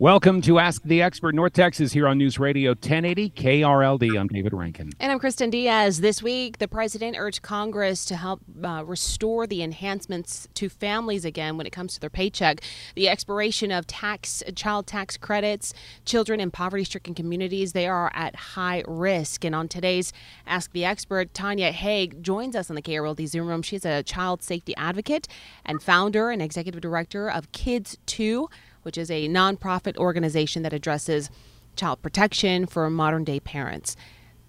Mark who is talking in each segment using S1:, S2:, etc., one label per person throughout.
S1: Welcome to Ask the Expert North Texas here on News Radio 1080 KRLD. I'm David Rankin.
S2: And I'm Kristen Diaz. This week, the president urged Congress to help uh, restore the enhancements to families again when it comes to their paycheck. The expiration of tax child tax credits, children in poverty-stricken communities, they are at high risk. And on today's Ask the Expert, Tania Haigh joins us on the KRLD Zoom room. She's a child safety advocate and founder and executive director of Kids Too which is a nonprofit organization that addresses child protection for modern day parents.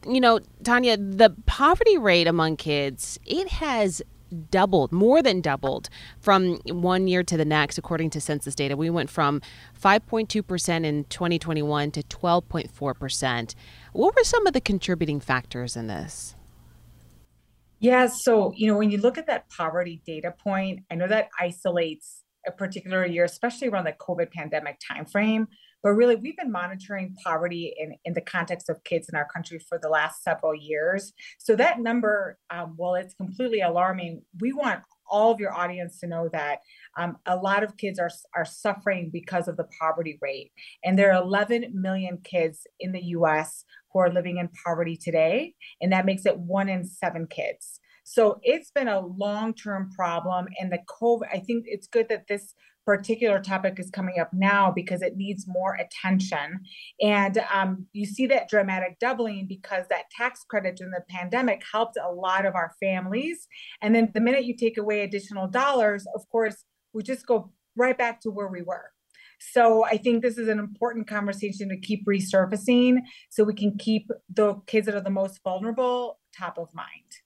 S2: You know, Tania, the poverty rate among kids, it has doubled, more than doubled from one year to the next, according to census data. We went from 5.2% in 2021 to 12.4%. What were some of the contributing factors in this?
S3: Yeah, so, you know, when you look at that poverty data point, I know that isolates a particular year, especially around the COVID pandemic timeframe. But really, we've been monitoring poverty in, in the context of kids in our country for the last several years. So that number, um, while it's completely alarming, we want all of your audience to know that um, a lot of kids are, are suffering because of the poverty rate. And there are 11 million kids in the US who are living in poverty today. And that makes it one in seven kids. So it's been a long-term problem. And the COVID, I think it's good that this particular topic is coming up now because it needs more attention. And um, you see that dramatic doubling because that tax credit during the pandemic helped a lot of our families. And then the minute you take away additional dollars, of course, we just go right back to where we were. So I think this is an important conversation to keep resurfacing so we can keep the kids that are the most vulnerable top of mind.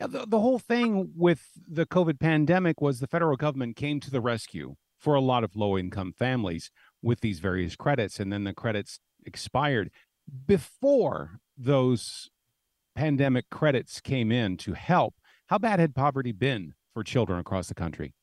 S1: Yeah, the, the whole thing with the COVID pandemic was the federal government came to the rescue for a lot of low income families with these various credits, and then the credits expired. Before those pandemic credits came in to help, how bad had poverty been for children across the country?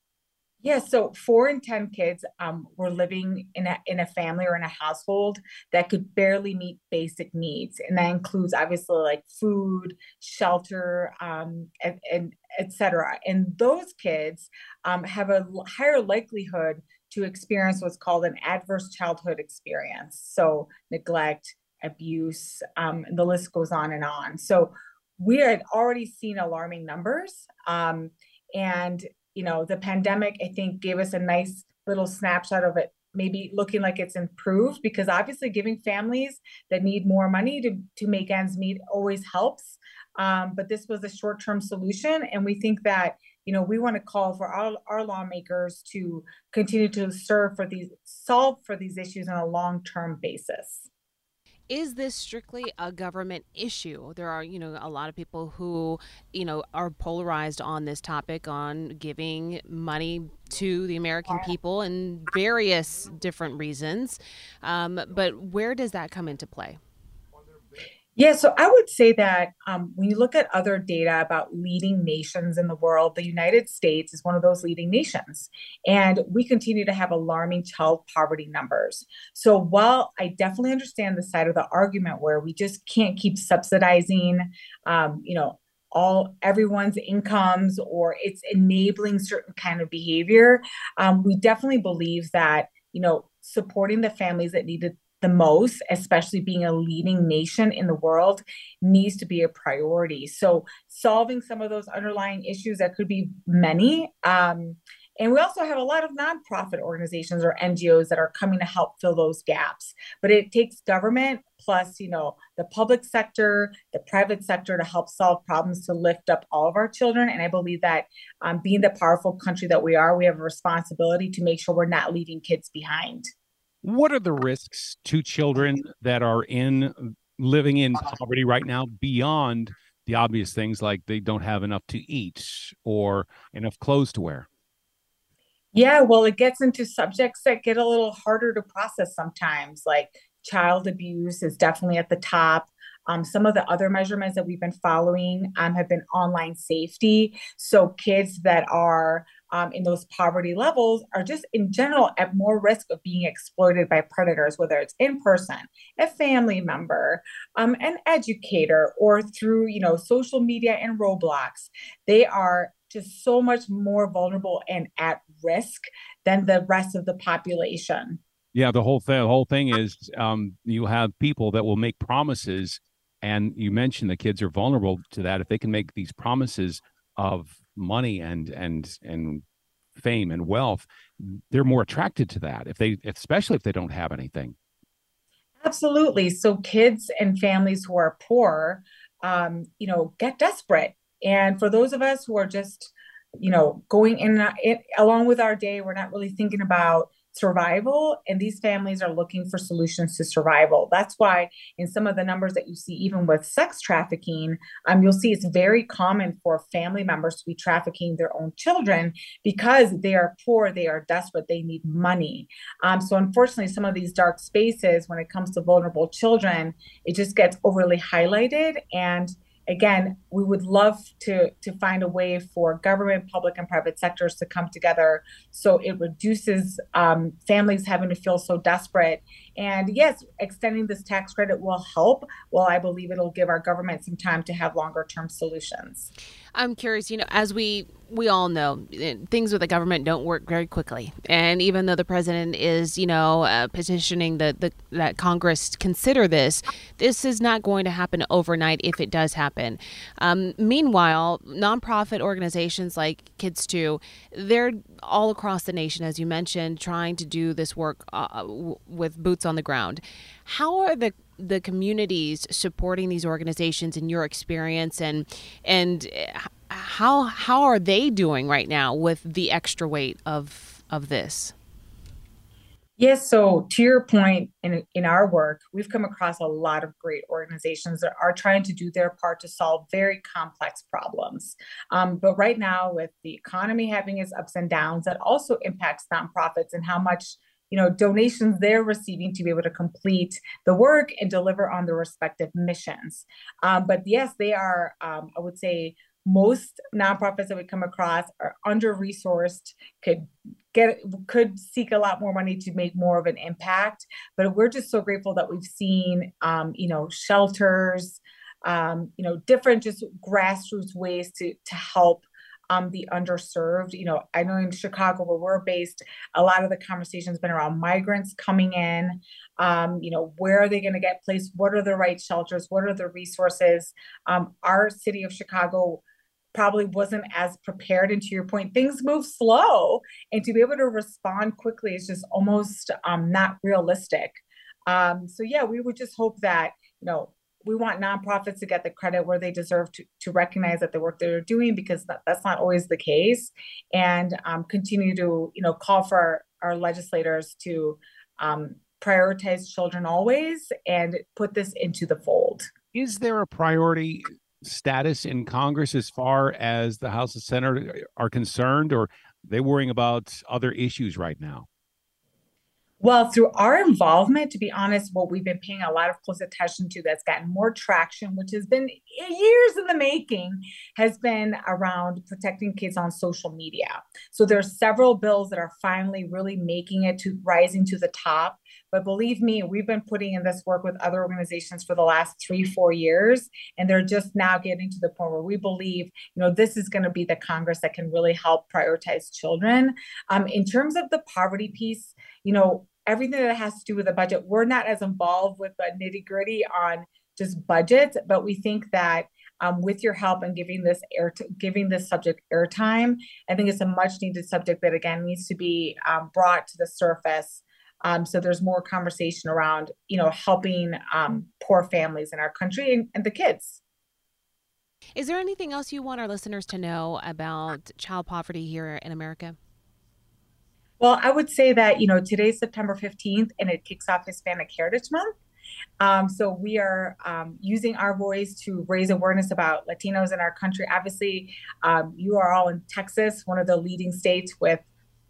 S3: Yeah, so four in 10 kids um, were living in a, in a family or in a household that could barely meet basic needs. And that includes obviously like food, shelter, um, and, and et cetera. And those kids um, have a higher likelihood to experience what's called an adverse childhood experience. So neglect, abuse, um, and the list goes on and on. So we had already seen alarming numbers. Um, and you know, the pandemic, I think, gave us a nice little snapshot of it maybe looking like it's improved because obviously giving families that need more money to, to make ends meet always helps. Um, but this was a short term solution. And we think that, you know, we want to call for our, our lawmakers to continue to serve for these, solve for these issues on a long term basis
S2: is this strictly a government issue? There are, you know, a lot of people who, you know, are polarized on this topic on giving money to the American people and various different reasons. Um, but where does that come into play?
S3: Yeah, so I would say that um, when you look at other data about leading nations in the world, the United States is one of those leading nations. And we continue to have alarming child poverty numbers. So while I definitely understand the side of the argument where we just can't keep subsidizing, um, you know, all everyone's incomes or it's enabling certain kind of behavior, um, we definitely believe that, you know, supporting the families that need it the most, especially being a leading nation in the world, needs to be a priority. So, solving some of those underlying issues that could be many. Um, And we also have a lot of nonprofit organizations or NGOs that are coming to help fill those gaps. But it takes government plus, you know, the public sector, the private sector to help solve problems to lift up all of our children. And I believe that um, being the powerful country that we are, we have a responsibility to make sure we're not leaving kids behind.
S1: What are the risks to children that are in living in poverty right now beyond the obvious things like they don't have enough to eat or enough clothes to wear?
S3: Yeah, well, it gets into subjects that get a little harder to process sometimes, like child abuse is definitely at the top. Um, some of the other measurements that we've been following um, have been online safety. So, kids that are um, in those poverty levels are just in general at more risk of being exploited by predators, whether it's in person, a family member, um, an educator, or through you know social media and Roblox. They are just so much more vulnerable and at risk than the rest of the population.
S1: Yeah, the whole thing. The whole thing is um, you have people that will make promises, and you mentioned the kids are vulnerable to that. If they can make these promises of money and and and fame and wealth, they're more attracted to that. If they, especially if they don't have anything.
S3: Absolutely. So kids and families who are poor, um, you know, get desperate. And for those of us who are just, you know, going in, in along with our day, we're not really thinking about survival and these families are looking for solutions to survival. That's why in some of the numbers that you see even with sex trafficking um, you'll see it's very common for family members to be trafficking their own children because they are poor they are desperate they need money. Um, so unfortunately some of these dark spaces when it comes to vulnerable children it just gets overly highlighted and again, we would love to to find a way for government, public, and private sectors to come together so it reduces um, families having to feel so desperate. And yes, extending this tax credit will help. Well, I believe it'll give our government some time to have longer term solutions.
S2: I'm curious, you know, as we we all know, eh, things with the government don't work very quickly. And even though the president is, you know, uh, petitioning the, the that Congress consider this, this is not going to happen overnight if it does happen. Um, meanwhile, nonprofit organizations like Kids Too, they're all across the nation, as you mentioned, trying to do this work uh, with boots on the ground. How are the the communities supporting these organizations in your experience and and how how are they doing right now with the extra weight of of this
S3: Yes, so to your point, in, in our work, we've come across a lot of great organizations that are trying to do their part to solve very complex problems. Um, but right now, with the economy having its ups and downs, that also impacts nonprofits and how much you know donations they're receiving to be able to complete the work and deliver on their respective missions. Um, but yes they are um, i would say most nonprofits that we come across are under resourced could get could seek a lot more money to make more of an impact. But we're just so grateful that we've seen um, you know shelters um, you know different just grassroots ways to to help um, the underserved. You know, I know in Chicago where we're based, a lot of the conversation's been around migrants coming in. Um, you know, where are they going to get placed? What are the right shelters? What are the resources? Um, our city of Chicago probably wasn't as prepared and to your point things move slow and to be able to respond quickly is just almost um, not realistic um, so yeah we would just hope that you know we want nonprofits to get the credit where they deserve to, to recognize that the work they're doing because that, that's not always the case. And um, continue to you know call for our, our legislators to um, prioritize children always and put this into the fold.
S1: Is there a priority status in congress as far as the house and senate are concerned or are they worrying about other issues right now
S3: well, through our involvement, to be honest, what we've been paying a lot of close attention to that's gotten more traction, which has been years in the making, has been around protecting kids on social media. So there are several bills that are finally really making it to rising to the top. But believe me, we've been putting in this work with other organizations for the last three, four years, and they're just now getting to the point where we believe, you know, this is going to be the Congress that can really help prioritize children. Um, in terms of the poverty piece, you know, everything that has to do with the budget, we're not as involved with the nitty gritty on just budgets, but we think that um, with your help and giving this air t- giving this subject airtime. I think it's a much needed subject that again needs to be um, brought to the surface. Um, so there's more conversation around, you know, helping um, poor families in our country and, and the kids.
S2: Is there anything else you want our listeners to know about child poverty here in America?
S3: Well, I would say that, you know, today's September 15th and it kicks off Hispanic Heritage Month. Um, so we are um, using our voice to raise awareness about Latinos in our country. Obviously, um, you are all in Texas, one of the leading states with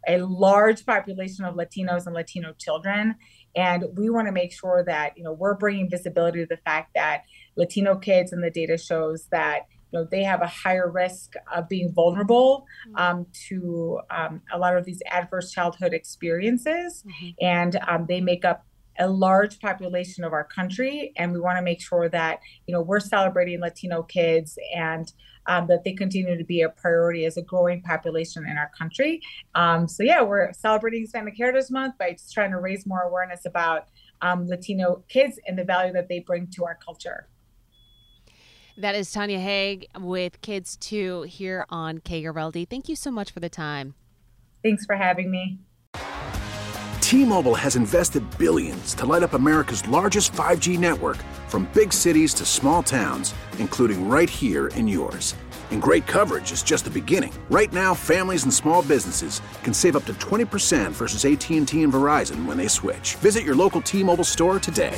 S3: a large population of Latinos and Latino children. And we want to make sure that, you know, we're bringing visibility to the fact that Latino kids and the data shows that you know they have a higher risk of being vulnerable mm-hmm. um, to um, a lot of these adverse childhood experiences mm-hmm. and um, they make up a large population of our country and we want to make sure that you know we're celebrating latino kids and um, that they continue to be a priority as a growing population in our country um, so yeah we're celebrating hispanic heritage month by just trying to raise more awareness about um, latino kids and the value that they bring to our culture
S2: that is Tania Haigh with Kids Too here on KRLD. Thank you so much for the time.
S3: Thanks for having me.
S4: T-Mobile has invested billions to light up America's largest 5G network from big cities to small towns, including right here in yours. And great coverage is just the beginning. Right now, families and small businesses can save up to 20% versus AT&T and Verizon when they switch. Visit your local T-Mobile store today.